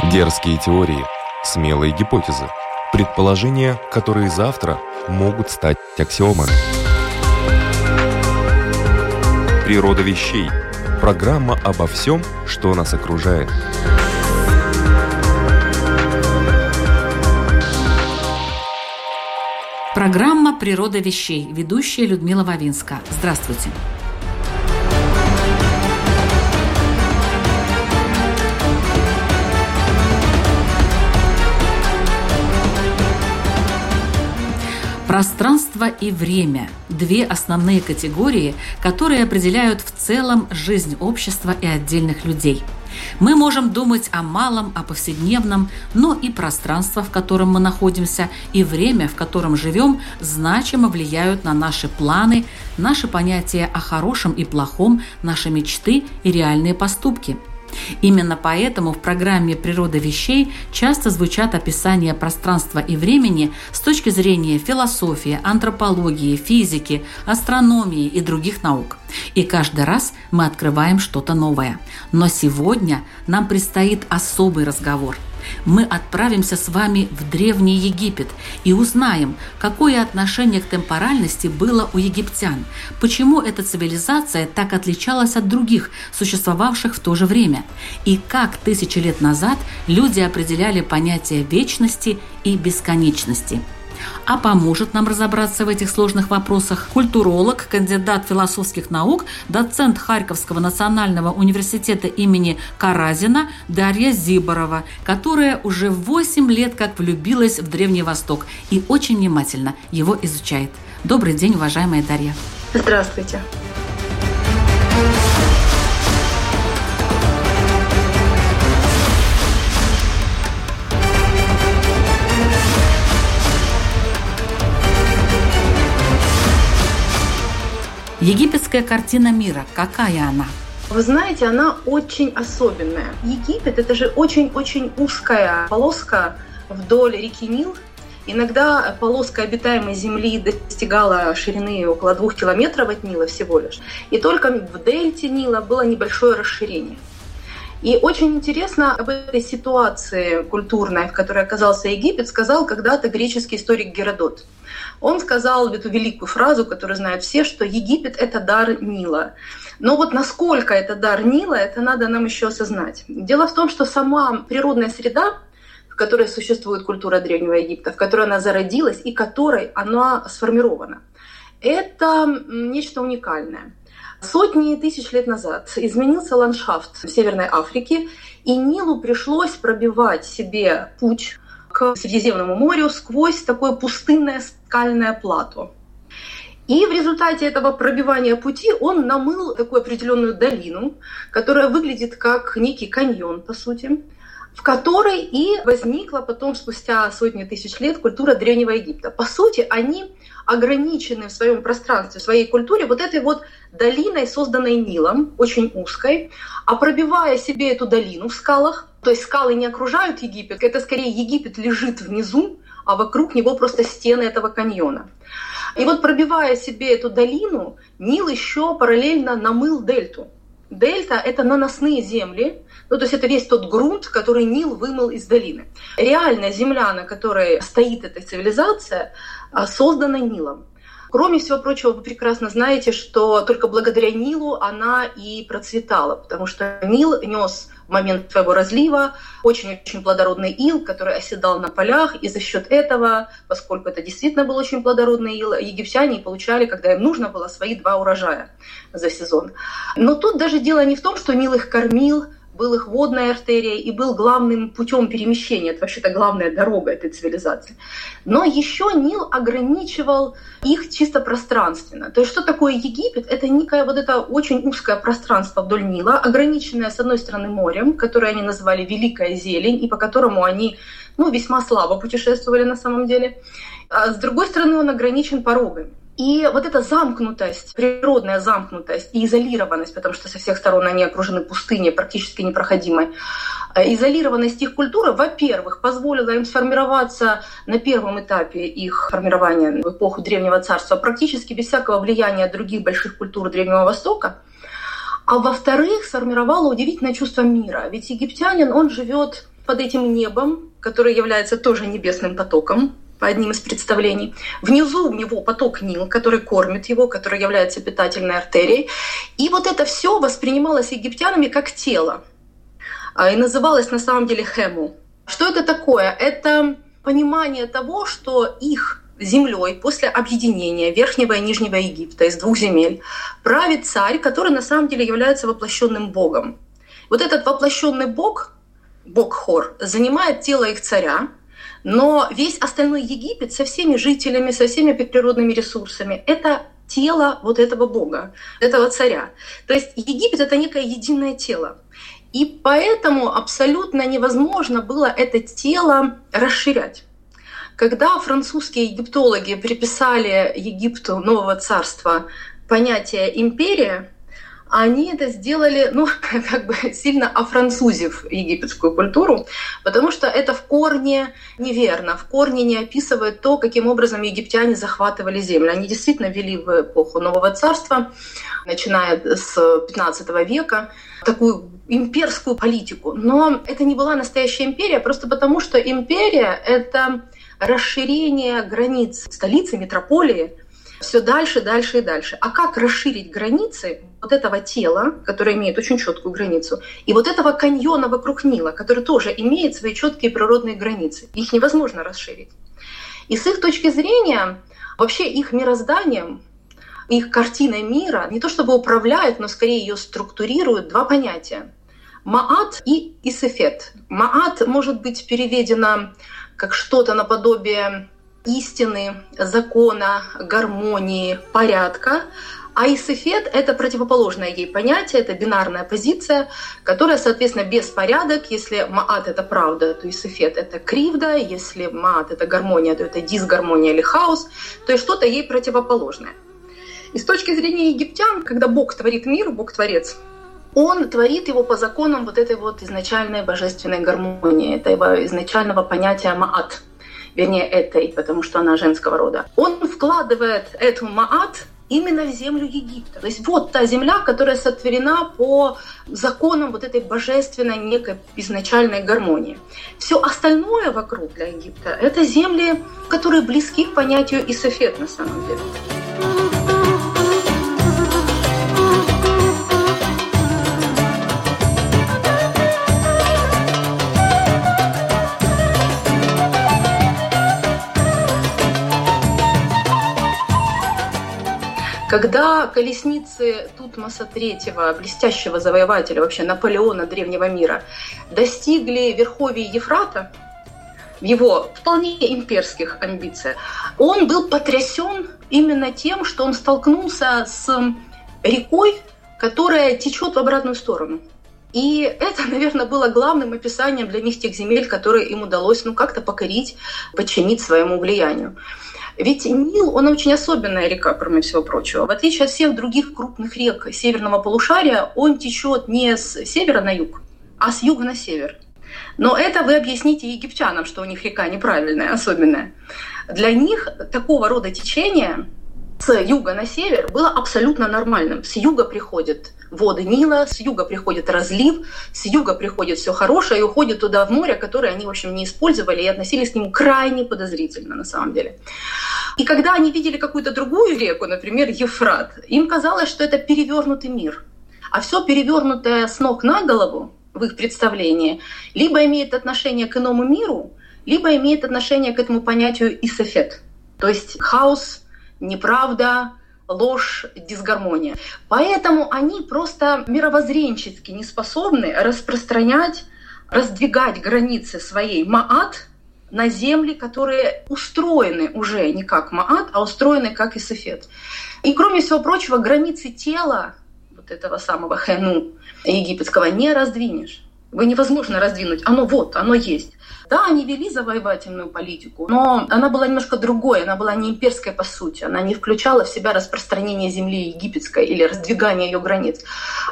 Дерзкие теории, смелые гипотезы, предположения, которые завтра могут стать аксиомами. Природа вещей. Программа обо всем, что нас окружает. Программа «Природа вещей». Ведущая Людмила Вавинска. Здравствуйте. Пространство и время – две основные категории, которые определяют в целом жизнь общества и отдельных людей. Мы можем думать о малом, о повседневном, но и пространство, в котором мы находимся, и время, в котором живем, значимо влияют на наши планы, наши понятия о хорошем и плохом, наши мечты и реальные поступки – Именно поэтому в программе «Природа вещей» часто звучат описания пространства и времени с точки зрения философии, антропологии, физики, астрономии и других наук. И каждый раз мы открываем что-то новое. Но сегодня нам предстоит особый разговор – мы отправимся с вами в Древний Египет и узнаем, какое отношение к темпоральности было у египтян, почему эта цивилизация так отличалась от других, существовавших в то же время, и как тысячи лет назад люди определяли понятие вечности и бесконечности – а поможет нам разобраться в этих сложных вопросах культуролог, кандидат философских наук, доцент Харьковского национального университета имени Каразина Дарья Зиборова, которая уже 8 лет как влюбилась в Древний Восток и очень внимательно его изучает. Добрый день, уважаемая Дарья. Здравствуйте. Египетская картина мира, какая она? Вы знаете, она очень особенная. Египет – это же очень-очень узкая полоска вдоль реки Нил. Иногда полоска обитаемой земли достигала ширины около двух километров от Нила всего лишь. И только в дельте Нила было небольшое расширение. И очень интересно об этой ситуации культурной, в которой оказался Египет, сказал когда-то греческий историк Геродот. Он сказал эту великую фразу, которую знают все, что Египет — это дар Нила. Но вот насколько это дар Нила, это надо нам еще осознать. Дело в том, что сама природная среда, в которой существует культура Древнего Египта, в которой она зародилась и которой она сформирована, это нечто уникальное. Сотни тысяч лет назад изменился ландшафт в Северной Африке, и Нилу пришлось пробивать себе путь к Средиземному морю сквозь такое пустынное скальное плато. И в результате этого пробивания пути он намыл такую определенную долину, которая выглядит как некий каньон, по сути, в которой и возникла потом, спустя сотни тысяч лет, культура Древнего Египта. По сути, они ограничены в своем пространстве, в своей культуре вот этой вот долиной, созданной Нилом, очень узкой, а пробивая себе эту долину в скалах, то есть скалы не окружают Египет, это скорее Египет лежит внизу, а вокруг него просто стены этого каньона. И вот пробивая себе эту долину, Нил еще параллельно намыл дельту. Дельта – это наносные земли, ну, то есть это весь тот грунт, который Нил вымыл из долины. Реальная земля, на которой стоит эта цивилизация, а, создана Нилом. Кроме всего прочего, вы прекрасно знаете, что только благодаря Нилу она и процветала, потому что Нил нес в момент своего разлива очень-очень плодородный ил, который оседал на полях, и за счет этого, поскольку это действительно был очень плодородный ил, египтяне получали, когда им нужно было, свои два урожая за сезон. Но тут даже дело не в том, что Нил их кормил, был их водной артерией и был главным путем перемещения. Это вообще-то главная дорога этой цивилизации. Но еще Нил ограничивал их чисто пространственно. То есть что такое Египет? Это некое вот это очень узкое пространство вдоль Нила, ограниченное с одной стороны морем, которое они называли Великая Зелень, и по которому они ну, весьма слабо путешествовали на самом деле. А с другой стороны, он ограничен порогами. И вот эта замкнутость, природная замкнутость и изолированность, потому что со всех сторон они окружены пустыней, практически непроходимой, э, изолированность их культуры, во-первых, позволила им сформироваться на первом этапе их формирования в эпоху Древнего Царства практически без всякого влияния других больших культур Древнего Востока, а во-вторых, сформировала удивительное чувство мира. Ведь египтянин, он живет под этим небом, который является тоже небесным потоком, по одним из представлений. Внизу у него поток Нил, который кормит его, который является питательной артерией. И вот это все воспринималось египтянами как тело. А, и называлось на самом деле хему. Что это такое? Это понимание того, что их землей после объединения Верхнего и Нижнего Египта из двух земель правит царь, который на самом деле является воплощенным богом. Вот этот воплощенный бог, бог Хор, занимает тело их царя, но весь остальной Египет со всеми жителями, со всеми природными ресурсами — это тело вот этого бога, этого царя. То есть Египет — это некое единое тело. И поэтому абсолютно невозможно было это тело расширять. Когда французские египтологи приписали Египту нового царства понятие империя, они это сделали, ну, как бы сильно офранцузив египетскую культуру, потому что это в корне неверно, в корне не описывает то, каким образом египтяне захватывали землю. Они действительно вели в эпоху Нового Царства, начиная с 15 века, такую имперскую политику. Но это не была настоящая империя, просто потому что империя — это расширение границ столицы, метрополии, все дальше, дальше и дальше. А как расширить границы вот этого тела, которое имеет очень четкую границу, и вот этого каньона вокруг Нила, который тоже имеет свои четкие природные границы? Их невозможно расширить. И с их точки зрения, вообще их мирозданием, их картиной мира не то чтобы управляют, но скорее ее структурируют два понятия. Маат и Исефет. Маат может быть переведено как что-то наподобие истины, закона, гармонии, порядка. А исефет — это противоположное ей понятие, это бинарная позиция, которая, соответственно, беспорядок. Если маат — это правда, то исефет — это кривда. Если маат — это гармония, то это дисгармония или хаос. То есть что-то ей противоположное. И с точки зрения египтян, когда Бог творит мир, Бог-творец, он творит его по законам вот этой вот изначальной божественной гармонии, этого изначального понятия маат — вернее этой, потому что она женского рода, он вкладывает эту маат именно в землю Египта. То есть вот та земля, которая сотворена по законам вот этой божественной некой изначальной гармонии. Все остальное вокруг для Египта — это земли, которые близки к понятию Исофет на самом деле. Когда колесницы Тутмоса III, блестящего завоевателя, вообще Наполеона древнего мира, достигли верховий Ефрата, в его вполне имперских амбициях, он был потрясен именно тем, что он столкнулся с рекой, которая течет в обратную сторону. И это, наверное, было главным описанием для них тех земель, которые им удалось ну, как-то покорить, подчинить своему влиянию. Ведь Нил, он очень особенная река, кроме всего прочего. В отличие от всех других крупных рек северного полушария, он течет не с севера на юг, а с юга на север. Но это вы объясните египтянам, что у них река неправильная, особенная. Для них такого рода течение с юга на север было абсолютно нормальным. С юга приходят воды Нила, с юга приходит разлив, с юга приходит все хорошее и уходит туда в море, которое они, в общем, не использовали и относились к нему крайне подозрительно на самом деле. И когда они видели какую-то другую реку, например, Ефрат, им казалось, что это перевернутый мир. А все перевернутое с ног на голову в их представлении либо имеет отношение к иному миру, либо имеет отношение к этому понятию исофет. То есть хаос, неправда, ложь, дисгармония. Поэтому они просто мировоззренчески не способны распространять, раздвигать границы своей маат на земли, которые устроены уже не как маат, а устроены как исофет. И кроме всего прочего, границы тела вот этого самого хэну египетского не раздвинешь. Вы невозможно раздвинуть. Оно вот, оно есть. Да, они вели завоевательную политику, но она была немножко другой, она была не имперской по сути, она не включала в себя распространение земли египетской или раздвигание ее границ.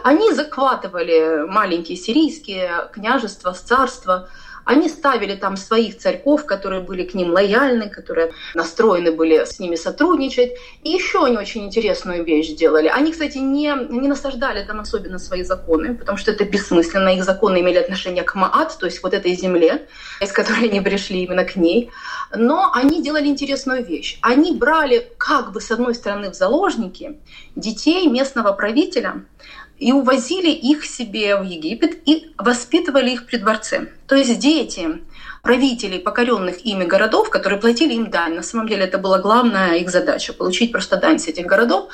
Они захватывали маленькие сирийские княжества, царства, Они ставили там своих царьков, которые были к ним лояльны, которые настроены были с ними сотрудничать. И еще они очень интересную вещь делали. Они, кстати, не, не насаждали там особенно свои законы, потому что это бессмысленно. Их законы имели отношение к Маат, то есть вот этой земле, из которой они пришли именно к ней. Но они делали интересную вещь. Они брали как бы с одной стороны в заложники детей местного правителя, и увозили их себе в Египет и воспитывали их при дворце. То есть дети правителей покоренных ими городов, которые платили им дань. На самом деле это была главная их задача – получить просто дань с этих городов.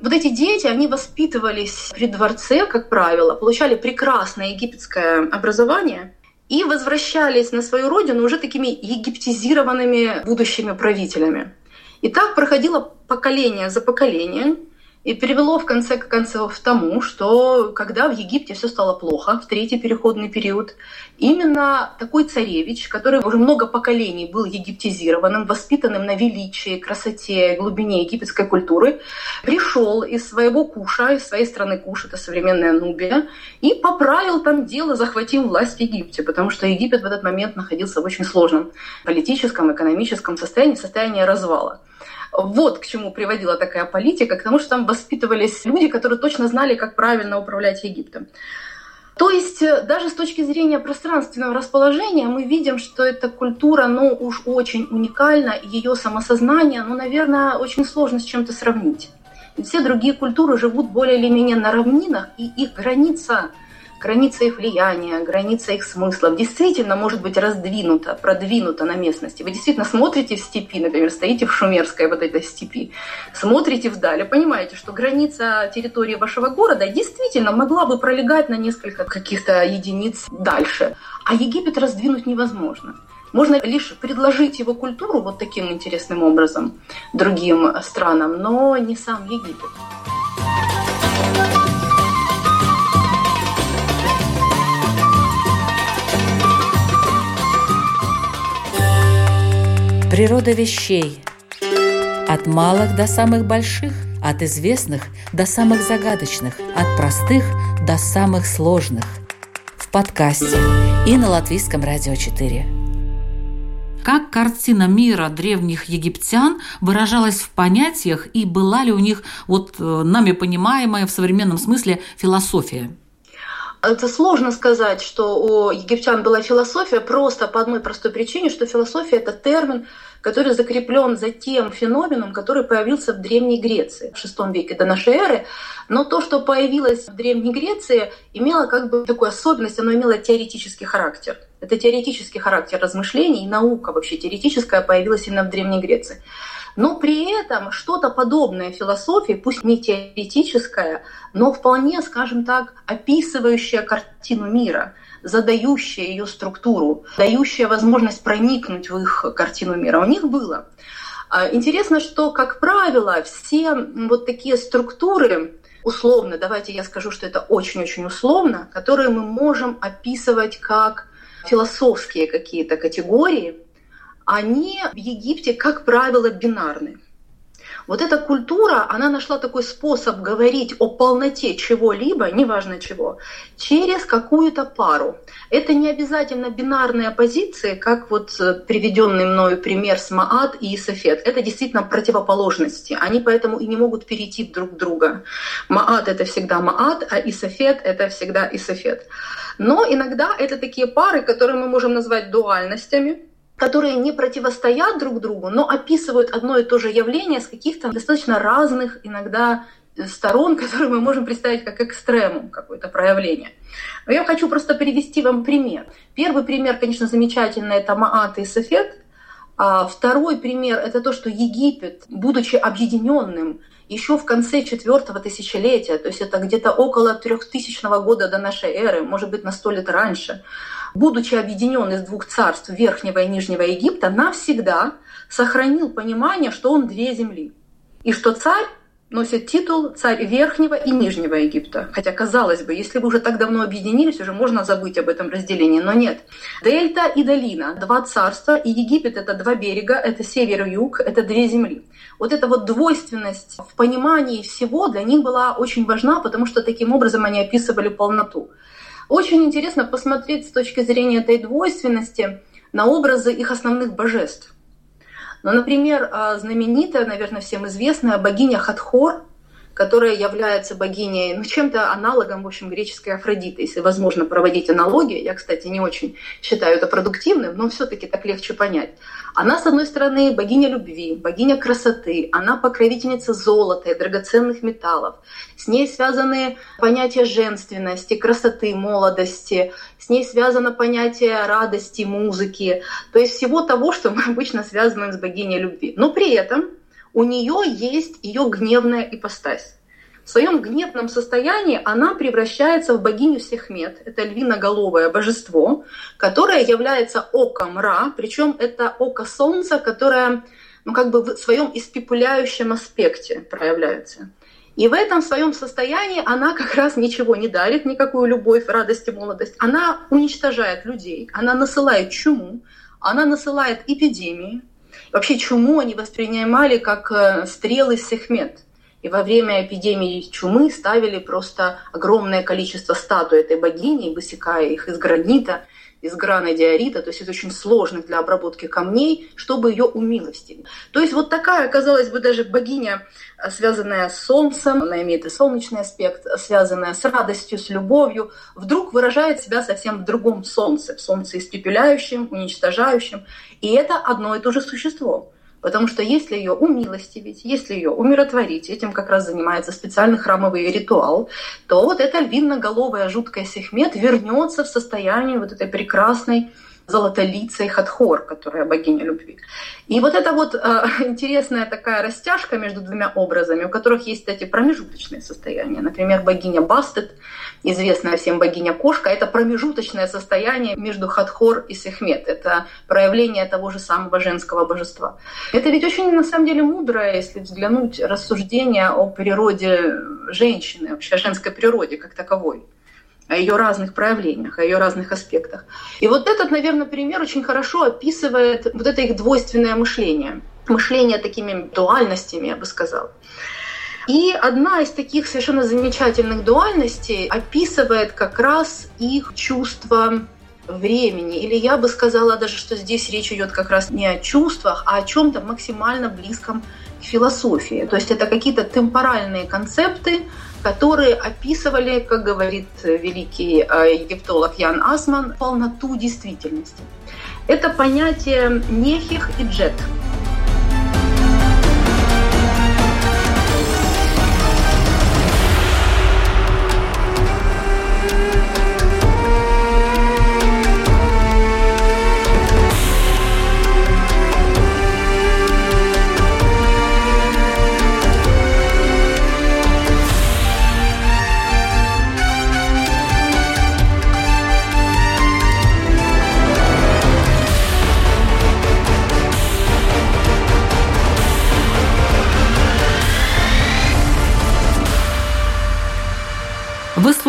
Вот эти дети, они воспитывались при дворце, как правило, получали прекрасное египетское образование и возвращались на свою родину уже такими египтизированными будущими правителями. И так проходило поколение за поколением – и привело в конце концов к тому, что когда в Египте все стало плохо, в третий переходный период, именно такой царевич, который уже много поколений был египтизированным, воспитанным на величии, красоте, глубине египетской культуры, пришел из своего Куша, из своей страны Куш, это современная Нубия, и поправил там дело, захватил власть в Египте, потому что Египет в этот момент находился в очень сложном политическом, экономическом состоянии, состоянии развала. Вот к чему приводила такая политика, к тому, что там воспитывались люди, которые точно знали, как правильно управлять Египтом. То есть э, даже с точки зрения пространственного расположения мы видим, что эта культура, ну уж очень уникальна, ее самосознание, ну, наверное, очень сложно с чем-то сравнить. Все другие культуры живут более или менее на равнинах, и их граница граница их влияния, граница их смыслов действительно может быть раздвинута, продвинута на местности. Вы действительно смотрите в степи, например, стоите в шумерской вот этой степи, смотрите вдаль и понимаете, что граница территории вашего города действительно могла бы пролегать на несколько каких-то единиц дальше. А Египет раздвинуть невозможно. Можно лишь предложить его культуру вот таким интересным образом другим странам, но не сам Египет. Природа вещей. От малых до самых больших, от известных до самых загадочных, от простых до самых сложных. В подкасте и на Латвийском радио 4. Как картина мира древних египтян выражалась в понятиях и была ли у них вот э, нами понимаемая в современном смысле философия? Это сложно сказать, что у египтян была философия просто по одной простой причине, что философия — это термин, который закреплен за тем феноменом, который появился в Древней Греции в VI веке до нашей эры. Но то, что появилось в Древней Греции, имело как бы такую особенность, оно имело теоретический характер. Это теоретический характер размышлений, наука вообще теоретическая появилась именно в Древней Греции. Но при этом что-то подобное философии, пусть не теоретическое, но вполне, скажем так, описывающее картину мира, задающее ее структуру, дающее возможность проникнуть в их картину мира, у них было. А, интересно, что, как правило, все вот такие структуры, условно, давайте я скажу, что это очень-очень условно, которые мы можем описывать как философские какие-то категории, они в Египте, как правило, бинарны. Вот эта культура, она нашла такой способ говорить о полноте чего-либо, неважно чего, через какую-то пару. Это не обязательно бинарные позиции, как вот э, приведенный мною пример с Маат и Исафет. Это действительно противоположности. Они поэтому и не могут перейти друг в друга. Маат — это всегда Маат, а Исафет — это всегда Исафет. Но иногда это такие пары, которые мы можем назвать дуальностями, которые не противостоят друг другу, но описывают одно и то же явление с каких-то достаточно разных иногда сторон, которые мы можем представить как экстремум, какое-то проявление. Но я хочу просто привести вам пример. Первый пример, конечно, замечательный, это Маат и Сафет. А второй пример – это то, что Египет, будучи объединенным еще в конце четвертого тысячелетия, то есть это где-то около трехтысячного года до нашей эры, может быть, на сто лет раньше, будучи объединен из двух царств Верхнего и Нижнего Египта, навсегда сохранил понимание, что он две земли. И что царь носит титул царь Верхнего и Нижнего Египта. Хотя, казалось бы, если вы уже так давно объединились, уже можно забыть об этом разделении, но нет. Дельта и долина – два царства, и Египет – это два берега, это север и юг, это две земли. Вот эта вот двойственность в понимании всего для них была очень важна, потому что таким образом они описывали полноту. Очень интересно посмотреть с точки зрения этой двойственности на образы их основных божеств. Ну, например, а, знаменитая, наверное, всем известная богиня Хатхор – которая является богиней, ну, чем-то аналогом, в общем, греческой Афродиты, если возможно проводить аналогии. Я, кстати, не очень считаю это продуктивным, но все-таки так легче понять. Она, с одной стороны, богиня любви, богиня красоты, она покровительница золота и драгоценных металлов. С ней связаны понятия женственности, красоты, молодости, с ней связано понятие радости, музыки, то есть всего того, что мы обычно связываем с богиней любви. Но при этом у нее есть ее гневная ипостась. В своем гневном состоянии она превращается в богиню Сехмет. Это львиноголовое божество, которое является оком Ра, причем это око Солнца, которое ну, как бы в своем испепеляющем аспекте проявляется. И в этом своем состоянии она как раз ничего не дарит, никакую любовь, радость и молодость. Она уничтожает людей, она насылает чуму, она насылает эпидемии, Вообще чуму они воспринимали как э, стрелы Сехмет. И во время эпидемии чумы ставили просто огромное количество статуй этой богини, высекая их из гранита, из грана диорита, то есть из очень сложных для обработки камней, чтобы ее умилостить. То есть вот такая, казалось бы, даже богиня, э, связанная с солнцем, она имеет и солнечный аспект, связанная с радостью, с любовью, вдруг выражает себя совсем в другом солнце, в солнце испепеляющем, уничтожающем. И это одно и то же существо. Потому что если ее умилостивить, если ее умиротворить, этим как раз занимается специальный храмовый ритуал, то вот эта львиноголовая жуткая Сехмет вернется в состояние вот этой прекрасной золотолицей Хатхор, которая богиня любви. И вот это вот э, интересная такая растяжка между двумя образами, у которых есть эти промежуточные состояния. Например, богиня Бастет, известная всем богиня Кошка, это промежуточное состояние между Хатхор и Сехмет. Это проявление того же самого женского божества. Это ведь очень, на самом деле, мудрое, если взглянуть, рассуждение о природе женщины, вообще о женской природе как таковой о ее разных проявлениях, о ее разных аспектах. И вот этот, наверное, пример очень хорошо описывает вот это их двойственное мышление. Мышление такими дуальностями, я бы сказала. И одна из таких совершенно замечательных дуальностей описывает как раз их чувство времени. Или я бы сказала даже, что здесь речь идет как раз не о чувствах, а о чем-то максимально близком к философии. То есть это какие-то темпоральные концепты, которые описывали, как говорит великий э, египтолог Ян Асман, полноту действительности. Это понятие нехих и джет –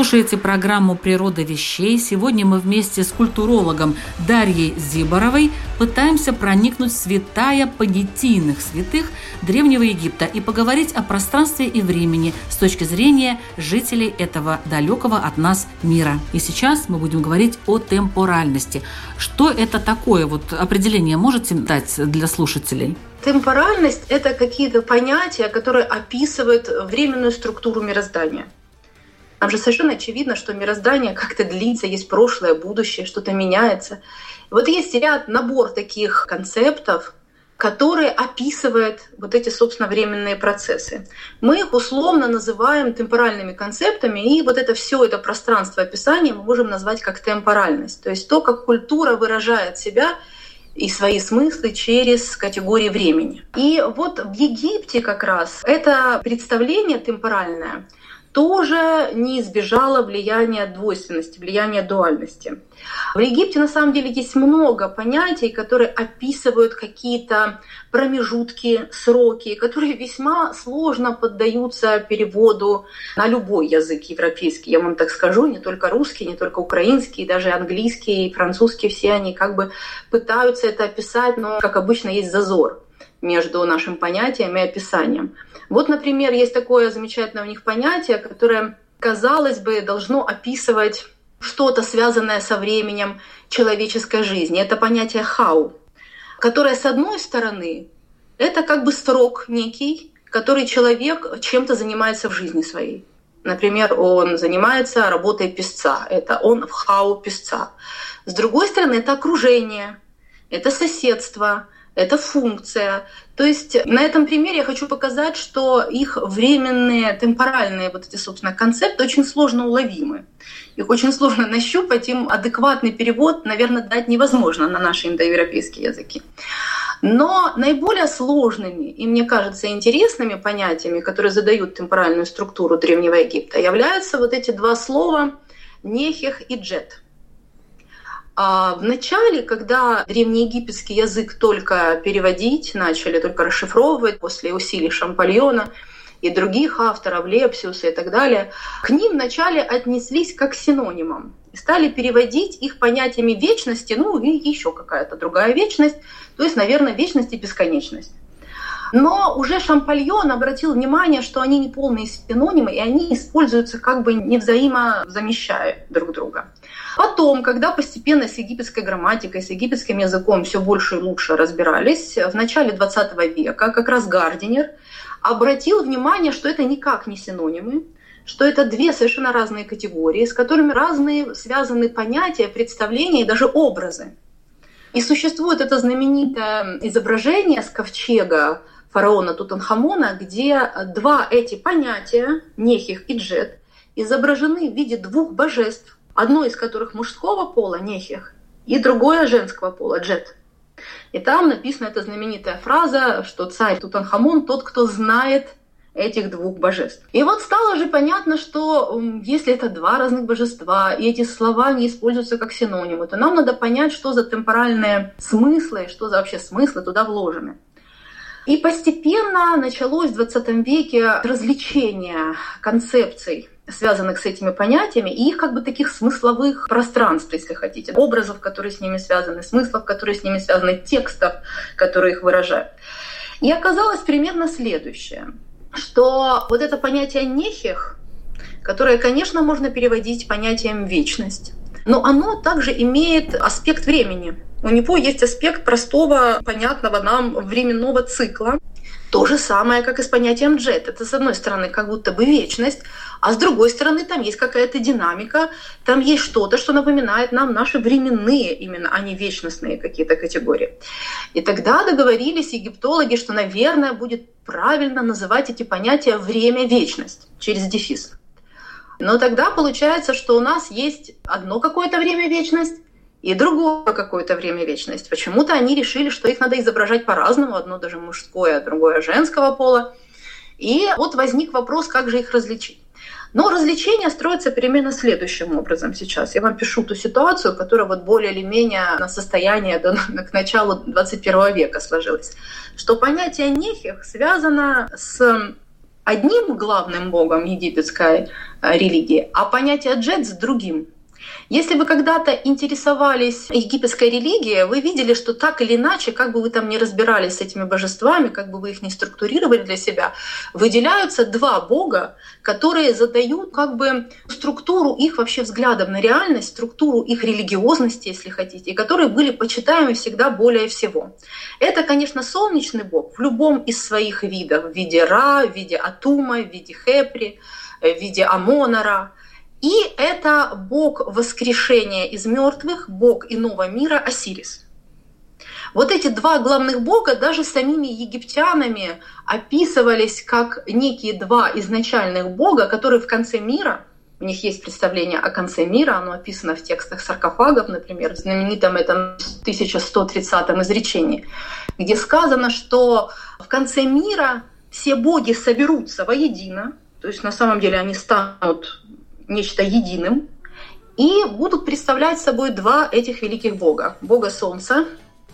слушаете программу «Природа вещей». Сегодня мы вместе с культурологом Дарьей Зиборовой пытаемся проникнуть в святая понятийных святых Древнего Египта и поговорить о пространстве и времени с точки зрения жителей этого далекого от нас мира. И сейчас мы будем говорить о темпоральности. Что это такое? Вот определение можете дать для слушателей? Темпоральность – это какие-то понятия, которые описывают временную структуру мироздания. Нам же совершенно очевидно, что мироздание как-то длится, есть прошлое, будущее, что-то меняется. Вот есть ряд, набор таких концептов, которые описывают вот эти, собственно, временные процессы. Мы их условно называем темпоральными концептами, и вот это все это пространство описания мы можем назвать как темпоральность, то есть то, как культура выражает себя и свои смыслы через категории времени. И вот в Египте как раз это представление темпоральное тоже не избежала влияния двойственности, влияния дуальности. В Египте на самом деле есть много понятий, которые описывают какие-то промежутки, сроки, которые весьма сложно поддаются переводу на любой язык европейский. Я вам так скажу, не только русский, не только украинский, даже английский, французский, все они как бы пытаются это описать, но, как обычно, есть зазор между нашим понятием и описанием. Вот, например, есть такое замечательное у них понятие, которое, казалось бы, должно описывать что-то связанное со временем человеческой жизни. Это понятие хау, которое, с одной стороны, это как бы срок некий, который человек чем-то занимается в жизни своей. Например, он занимается работой песца. Это он в хау песца. С другой стороны, это окружение, это соседство, это функция. То есть на этом примере я хочу показать, что их временные, темпоральные вот эти, собственно, концепты очень сложно уловимы. Их очень сложно нащупать, им адекватный перевод, наверное, дать невозможно на наши индоевропейские языки. Но наиболее сложными и, мне кажется, интересными понятиями, которые задают темпоральную структуру Древнего Египта, являются вот эти два слова «нехех» и «джет». А в начале, когда древнеегипетский язык только переводить начали, только расшифровывать после усилий Шампальона и других авторов, Лепсиуса и так далее, к ним вначале отнеслись как к синонимам стали переводить их понятиями вечности, ну и еще какая-то другая вечность, то есть, наверное, вечность и бесконечность. Но уже Шампальон обратил внимание, что они не полные синонимы, и они используются как бы не взаимозамещая друг друга. Потом, когда постепенно с египетской грамматикой, с египетским языком все больше и лучше разбирались, в начале 20 века как раз Гардинер обратил внимание, что это никак не синонимы, что это две совершенно разные категории, с которыми разные связаны понятия, представления и даже образы. И существует это знаменитое изображение с ковчега фараона Тутанхамона, где два эти понятия, Нехих и Джет, изображены в виде двух божеств, одно из которых мужского пола, Нехих, и другое женского пола, Джет. И там написана эта знаменитая фраза, что царь Тутанхамон тот, кто знает этих двух божеств. И вот стало же понятно, что если это два разных божества, и эти слова не используются как синонимы, то нам надо понять, что за темпоральные смыслы, что за вообще смыслы туда вложены. И постепенно началось в 20 веке развлечение концепций связанных с этими понятиями, и их как бы таких смысловых пространств, если хотите, образов, которые с ними связаны, смыслов, которые с ними связаны, текстов, которые их выражают. И оказалось примерно следующее что вот это понятие нехих, которое, конечно, можно переводить понятием вечность, но оно также имеет аспект времени. У него есть аспект простого, понятного нам временного цикла. То же самое, как и с понятием джет. Это, с одной стороны, как будто бы вечность, а с другой стороны, там есть какая-то динамика, там есть что-то, что напоминает нам наши временные именно, а не вечностные какие-то категории. И тогда договорились египтологи, что, наверное, будет правильно называть эти понятия время-вечность через дефис. Но тогда получается, что у нас есть одно какое-то время-вечность, и другое какое-то время вечность. Почему-то они решили, что их надо изображать по-разному, одно даже мужское, а другое женского пола. И вот возник вопрос, как же их различить. Но развлечение строится примерно следующим образом сейчас. Я вам пишу ту ситуацию, которая вот более или менее на состояние до, к началу 21 века сложилась. Что понятие нехих связано с одним главным богом египетской э, религии, а понятие джет с другим. Если вы когда-то интересовались египетской религией, вы видели, что так или иначе, как бы вы там ни разбирались с этими божествами, как бы вы их не структурировали для себя, выделяются два бога, которые задают как бы структуру их вообще взглядов на реальность, структуру их религиозности, если хотите, и которые были почитаемы всегда более всего. Это, конечно, солнечный бог в любом из своих видов, в виде Ра, в виде Атума, в виде Хепри, в виде Амонара – и это бог воскрешения из мертвых, бог иного мира Осирис. Вот эти два главных бога даже самими египтянами описывались как некие два изначальных бога, которые в конце мира, у них есть представление о конце мира, оно описано в текстах саркофагов, например, в знаменитом этом 1130 изречении, где сказано, что в конце мира все боги соберутся воедино, то есть на самом деле они станут нечто единым, и будут представлять собой два этих великих бога. Бога Солнца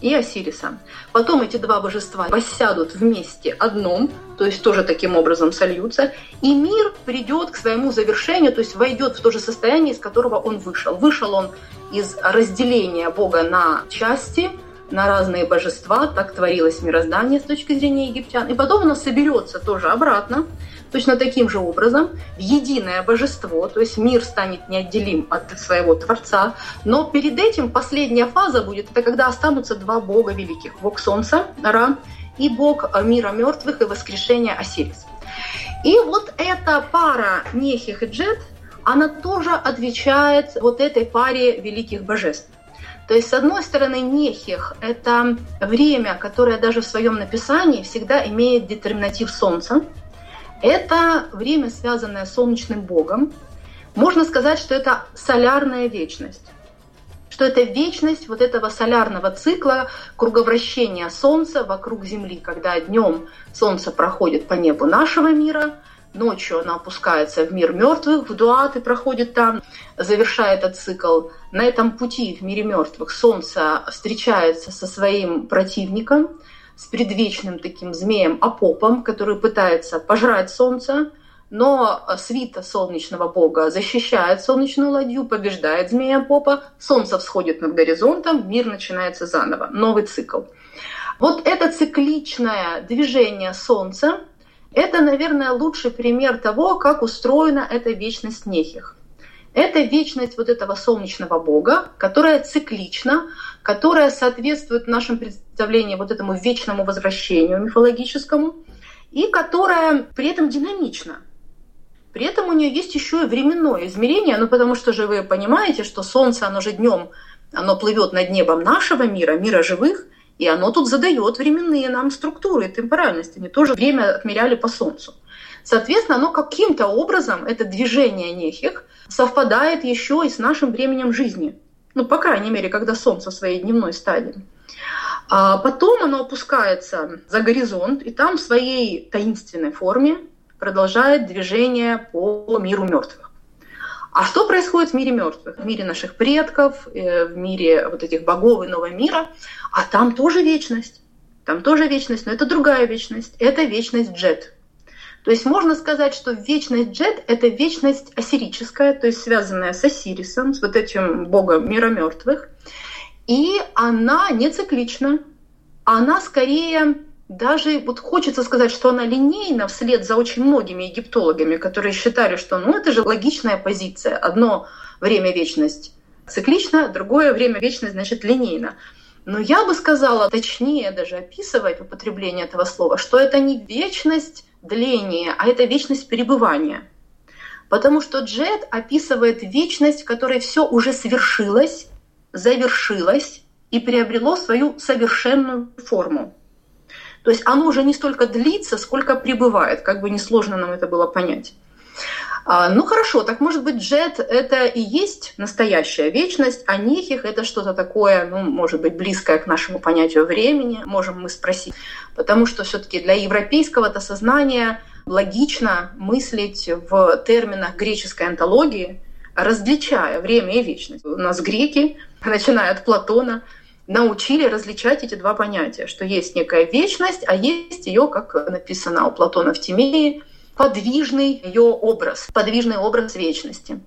и Осириса. Потом эти два божества воссядут вместе одном, то есть тоже таким образом сольются, и мир придет к своему завершению, то есть войдет в то же состояние, из которого он вышел. Вышел он из разделения Бога на части, на разные божества, так творилось мироздание с точки зрения египтян, и потом оно соберется тоже обратно, точно таким же образом в единое божество, то есть мир станет неотделим от своего Творца. Но перед этим последняя фаза будет, это когда останутся два бога великих. Бог Солнца, Ра, и бог мира мертвых и воскрешения Осирис. И вот эта пара Нехих и Джет, она тоже отвечает вот этой паре великих божеств. То есть, с одной стороны, Нехих – это время, которое даже в своем написании всегда имеет детерминатив Солнца. Это время, связанное с солнечным богом. Можно сказать, что это солярная вечность что это вечность вот этого солярного цикла круговращения Солнца вокруг Земли, когда днем Солнце проходит по небу нашего мира, ночью оно опускается в мир мертвых, в Дуат и проходит там, завершая этот цикл. На этом пути в мире мертвых Солнце встречается со своим противником, с предвечным таким змеем Апопом, который пытается пожрать Солнце, но свита солнечного бога защищает солнечную ладью, побеждает змея Попа, солнце всходит над горизонтом, мир начинается заново, новый цикл. Вот это цикличное движение солнца, это, наверное, лучший пример того, как устроена эта вечность Нехих. Это вечность вот этого солнечного бога, которая циклична, которая соответствует в нашем представлении вот этому вечному возвращению мифологическому, и которая при этом динамична. При этом у нее есть еще и временное измерение, ну потому что же вы понимаете, что Солнце, оно же днем, оно плывет над небом нашего мира, мира живых, и оно тут задает временные нам структуры темпоральности. Они тоже время отмеряли по Солнцу. Соответственно, оно каким-то образом, это движение нехих, совпадает еще и с нашим временем жизни. Ну, по крайней мере, когда Солнце в своей дневной стадии. А потом оно опускается за горизонт, и там в своей таинственной форме продолжает движение по миру мертвых. А что происходит в мире мертвых? В мире наших предков, э, в мире вот этих богов иного мира. А там тоже вечность. Там тоже вечность, но это другая вечность. Это вечность джет. То есть можно сказать, что вечность джет – это вечность ассирическая, то есть связанная с Осирисом, с вот этим богом мира мертвых. И она не циклична. Она скорее даже вот хочется сказать, что она линейна вслед за очень многими египтологами, которые считали, что ну это же логичная позиция. Одно время вечность циклично, другое время вечность значит линейно. Но я бы сказала, точнее даже описывать употребление этого слова, что это не вечность дления, а это вечность перебывания. Потому что джет описывает вечность, в которой все уже свершилось, завершилось и приобрело свою совершенную форму. То есть оно уже не столько длится, сколько пребывает, как бы несложно нам это было понять. А, ну хорошо, так может быть джет это и есть настоящая вечность, а нехих это что-то такое, ну, может быть, близкое к нашему понятию времени, можем мы спросить. Потому что все-таки для европейского-то сознания логично мыслить в терминах греческой антологии, различая время и вечность. У нас греки, начиная от Платона, научили различать эти два понятия, что есть некая вечность, а есть ее, как написано у Платона в Тимее, подвижный ее образ, подвижный образ вечности.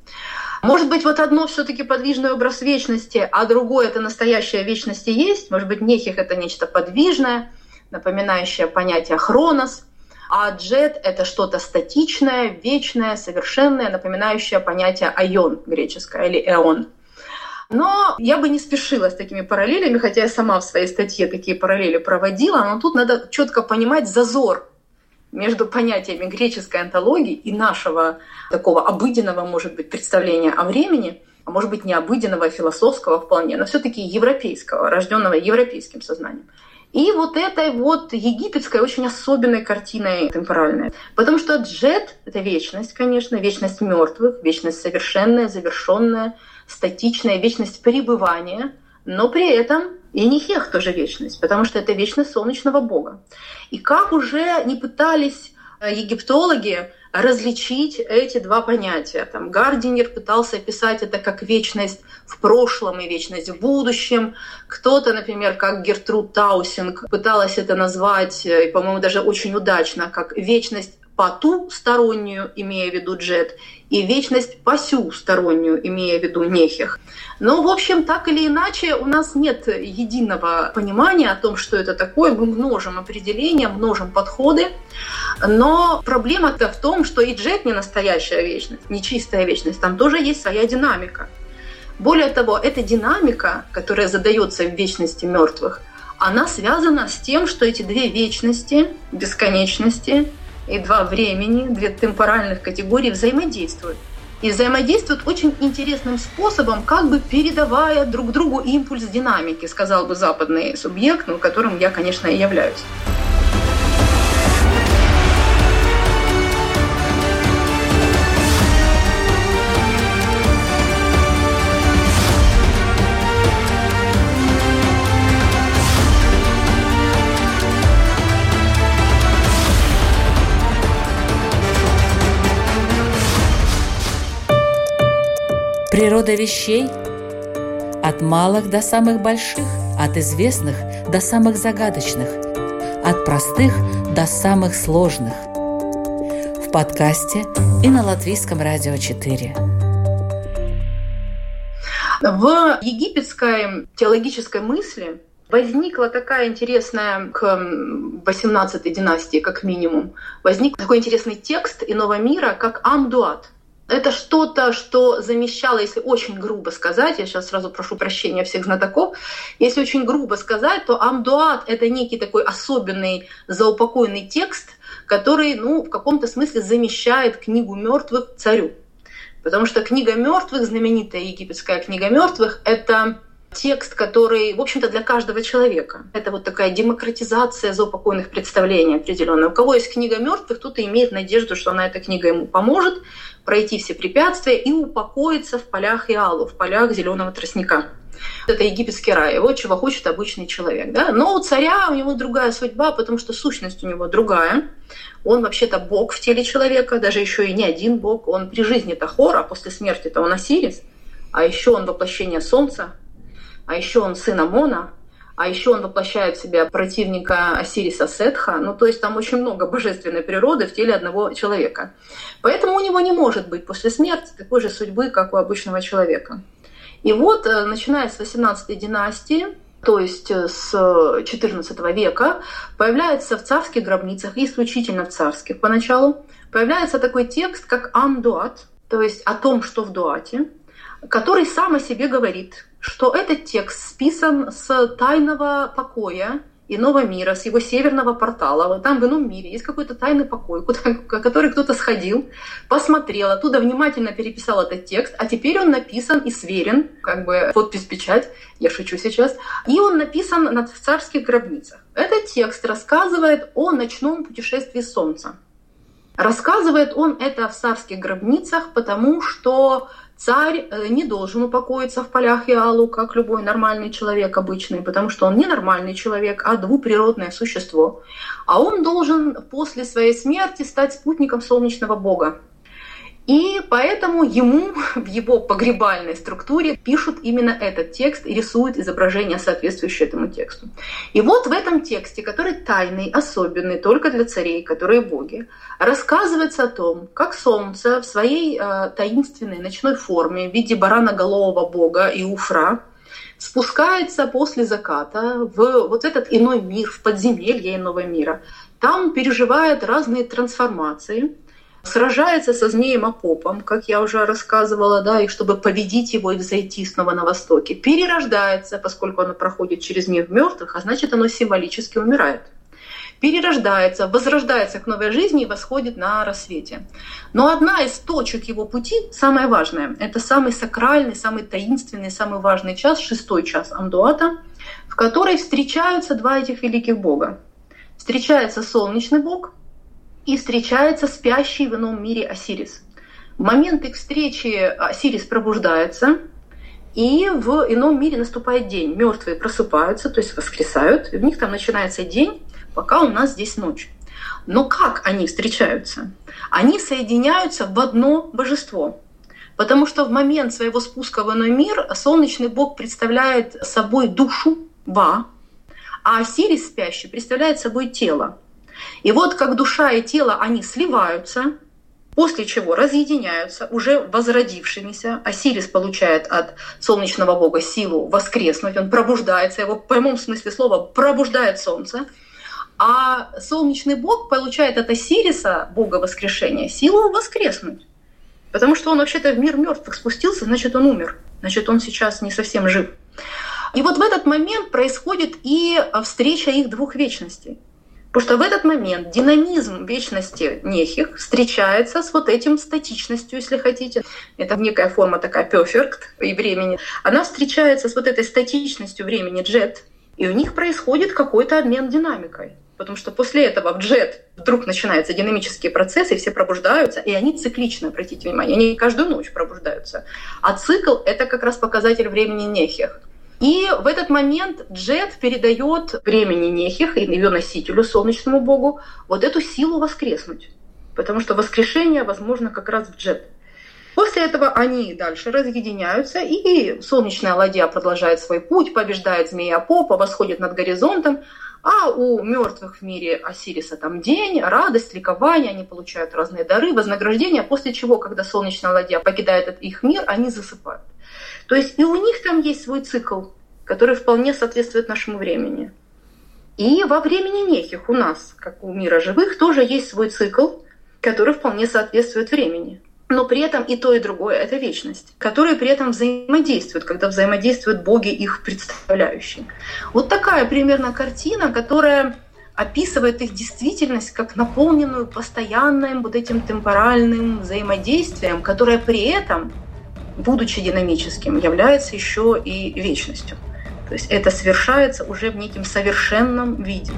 Может быть, вот одно все-таки подвижный образ вечности, а другое это настоящая вечность и есть. Может быть, нехих это нечто подвижное, напоминающее понятие хронос, а джет это что-то статичное, вечное, совершенное, напоминающее понятие айон греческое или эон. Но я бы не спешила с такими параллелями, хотя я сама в своей статье такие параллели проводила, но тут надо четко понимать зазор между понятиями греческой антологии и нашего такого обыденного, может быть, представления о времени, а может быть, не обыденного, а философского вполне, но все-таки европейского, рожденного европейским сознанием. И вот этой вот египетской очень особенной картиной темпоральной. Потому что джет — это вечность, конечно, вечность мертвых, вечность совершенная, завершенная, статичная вечность пребывания, но при этом и Нихех тоже вечность, потому что это вечность солнечного бога. И как уже не пытались э, египтологи различить эти два понятия. Там Гардинер пытался описать это как вечность в прошлом и вечность в будущем. Кто-то, например, как Гертруд Таусинг, пыталась это назвать, э, и, по-моему, даже очень удачно, как вечность потустороннюю, имея в виду Джет, и вечность посюстороннюю, имея в виду Нехих. Но, в общем, так или иначе, у нас нет единого понимания о том, что это такое. Мы множим определения, множим подходы. Но проблема-то в том, что и Джет не настоящая вечность, не чистая вечность. Там тоже есть своя динамика. Более того, эта динамика, которая задается в вечности мертвых, она связана с тем, что эти две вечности, бесконечности и два времени, две темпоральных категории взаимодействуют. И взаимодействуют очень интересным способом, как бы передавая друг другу импульс динамики, сказал бы западный субъект, ну, которым я, конечно, и являюсь. Природа вещей от малых до самых больших, от известных до самых загадочных, от простых до самых сложных. В подкасте и на Латвийском радио 4. В египетской теологической мысли возникла такая интересная к 18 династии, как минимум, возник такой интересный текст иного мира, как Амдуат – это что-то, что замещало, если очень грубо сказать, я сейчас сразу прошу прощения всех знатоков, если очень грубо сказать, то Амдуат — это некий такой особенный заупокойный текст, который, ну, в каком-то смысле замещает книгу мертвых царю. Потому что книга мертвых, знаменитая египетская книга мертвых, это текст, который, в общем-то, для каждого человека. Это вот такая демократизация заупокойных представлений определенная. У кого есть книга мертвых, кто-то имеет надежду, что она эта книга ему поможет пройти все препятствия и упокоиться в полях Иалу, в полях зеленого тростника. Это египетский рай, вот чего хочет обычный человек. Да? Но у царя у него другая судьба, потому что сущность у него другая. Он вообще-то бог в теле человека, даже еще и не один бог. Он при жизни это Хор, а после смерти это он Осирис. А еще он воплощение солнца, а еще он сын Амона, а еще он воплощает в себя противника Осириса Сетха. Ну, то есть там очень много божественной природы в теле одного человека. Поэтому у него не может быть после смерти такой же судьбы, как у обычного человека. И вот, э, начиная с 18 династии, то есть э, с XIV века, появляется в царских гробницах, исключительно в царских поначалу, появляется такой текст, как «Амдуат», то есть о том, что в Дуате, который сам о себе говорит – что этот текст списан с тайного покоя иного мира, с его северного портала. Там в ином мире есть какой-то тайный покой, куда, который кто-то сходил, посмотрел, оттуда внимательно переписал этот текст, а теперь он написан и сверен, как бы подпись-печать, я шучу сейчас, и он написан на, царских гробницах. Этот текст рассказывает о ночном путешествии Солнца. Рассказывает он это в царских гробницах, потому что Царь э, не должен упокоиться в полях Иалу, как любой нормальный человек обычный, потому что он не нормальный человек, а двуприродное существо. А он должен после своей смерти стать спутником солнечного бога. И поэтому ему в его погребальной структуре пишут именно этот текст и рисуют изображение, соответствующее этому тексту. И вот в этом тексте, который тайный, особенный только для царей, которые боги, рассказывается о том, как солнце в своей э, таинственной ночной форме в виде бараноголового бога и уфра спускается после заката в вот этот иной мир, в подземелье иного мира. Там переживает разные трансформации – сражается со змеем Апопом, как я уже рассказывала, да, и чтобы победить его и взойти снова на востоке, перерождается, поскольку оно проходит через мир мертвых, а значит оно символически умирает перерождается, возрождается к новой жизни и восходит на рассвете. Но одна из точек его пути, самая важная, это самый сакральный, самый таинственный, самый важный час, шестой час Амдуата, в которой встречаются два этих великих бога. Встречается солнечный бог – и встречается спящий в ином мире Осирис. В момент их встречи Осирис пробуждается, и в ином мире наступает день. Мертвые просыпаются, то есть воскресают, и у них там начинается день, пока у нас здесь ночь. Но как они встречаются? Они соединяются в одно божество. Потому что в момент своего спуска в иной мир солнечный бог представляет собой душу, Ба, а Осирис спящий представляет собой тело. И вот как душа и тело, они сливаются, после чего разъединяются уже возродившимися. Осирис получает от солнечного бога силу воскреснуть, он пробуждается, его в прямом смысле слова пробуждает солнце. А солнечный бог получает от Осириса, бога воскрешения, силу воскреснуть. Потому что он вообще-то в мир мертвых спустился, значит, он умер. Значит, он сейчас не совсем жив. И вот в этот момент происходит и встреча их двух вечностей. Потому что в этот момент динамизм вечности Нехих встречается с вот этим статичностью, если хотите. Это некая форма такая perfect и времени. Она встречается с вот этой статичностью времени джет, и у них происходит какой-то обмен динамикой. Потому что после этого в джет вдруг начинаются динамические процессы, все пробуждаются, и они циклично, обратите внимание, они каждую ночь пробуждаются. А цикл — это как раз показатель времени нехих. И в этот момент Джет передает времени Нехих, ее носителю, солнечному богу, вот эту силу воскреснуть. Потому что воскрешение возможно как раз в Джет. После этого они дальше разъединяются, и солнечная ладья продолжает свой путь, побеждает змея Попа, восходит над горизонтом, а у мертвых в мире Осириса там день, радость, ликование, они получают разные дары, вознаграждения, после чего, когда солнечная ладья покидает их мир, они засыпают. То есть и у них там есть свой цикл, который вполне соответствует нашему времени. И во времени неких у нас, как у мира живых, тоже есть свой цикл, который вполне соответствует времени. Но при этом и то, и другое — это вечность, которые при этом взаимодействуют, когда взаимодействуют боги, их представляющие. Вот такая примерно картина, которая описывает их действительность как наполненную постоянным вот этим темпоральным взаимодействием, которое при этом будучи динамическим, является еще и вечностью. То есть это совершается уже в неким совершенном виде.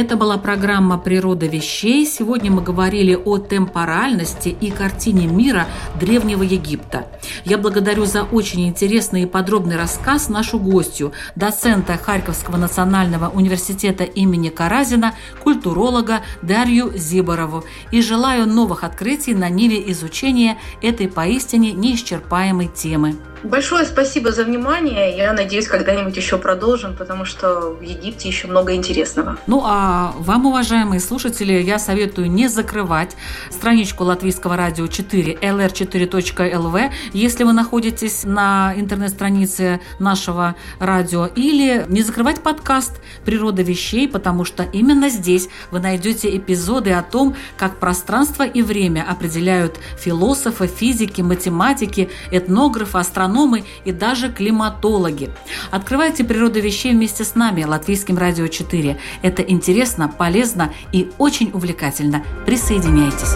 Это была программа «Природа вещей». Сегодня мы говорили о темпоральности и картине мира Древнего Египта. Я благодарю за очень интересный и подробный рассказ нашу гостью, доцента Харьковского национального университета имени Каразина, культуролога Дарью Зиборову. И желаю новых открытий на ниве изучения этой поистине неисчерпаемой темы. Большое спасибо за внимание. Я надеюсь, когда-нибудь еще продолжим, потому что в Египте еще много интересного. Ну а вам, уважаемые слушатели, я советую не закрывать страничку Латвийского радио 4 lr4.lv, если вы находитесь на интернет-странице нашего радио, или не закрывать подкаст «Природа вещей», потому что именно здесь вы найдете эпизоды о том, как пространство и время определяют философы, физики, математики, этнографы, астрономы, и даже климатологи. Открывайте природу вещей вместе с нами, Латвийским радио 4. Это интересно, полезно и очень увлекательно. Присоединяйтесь.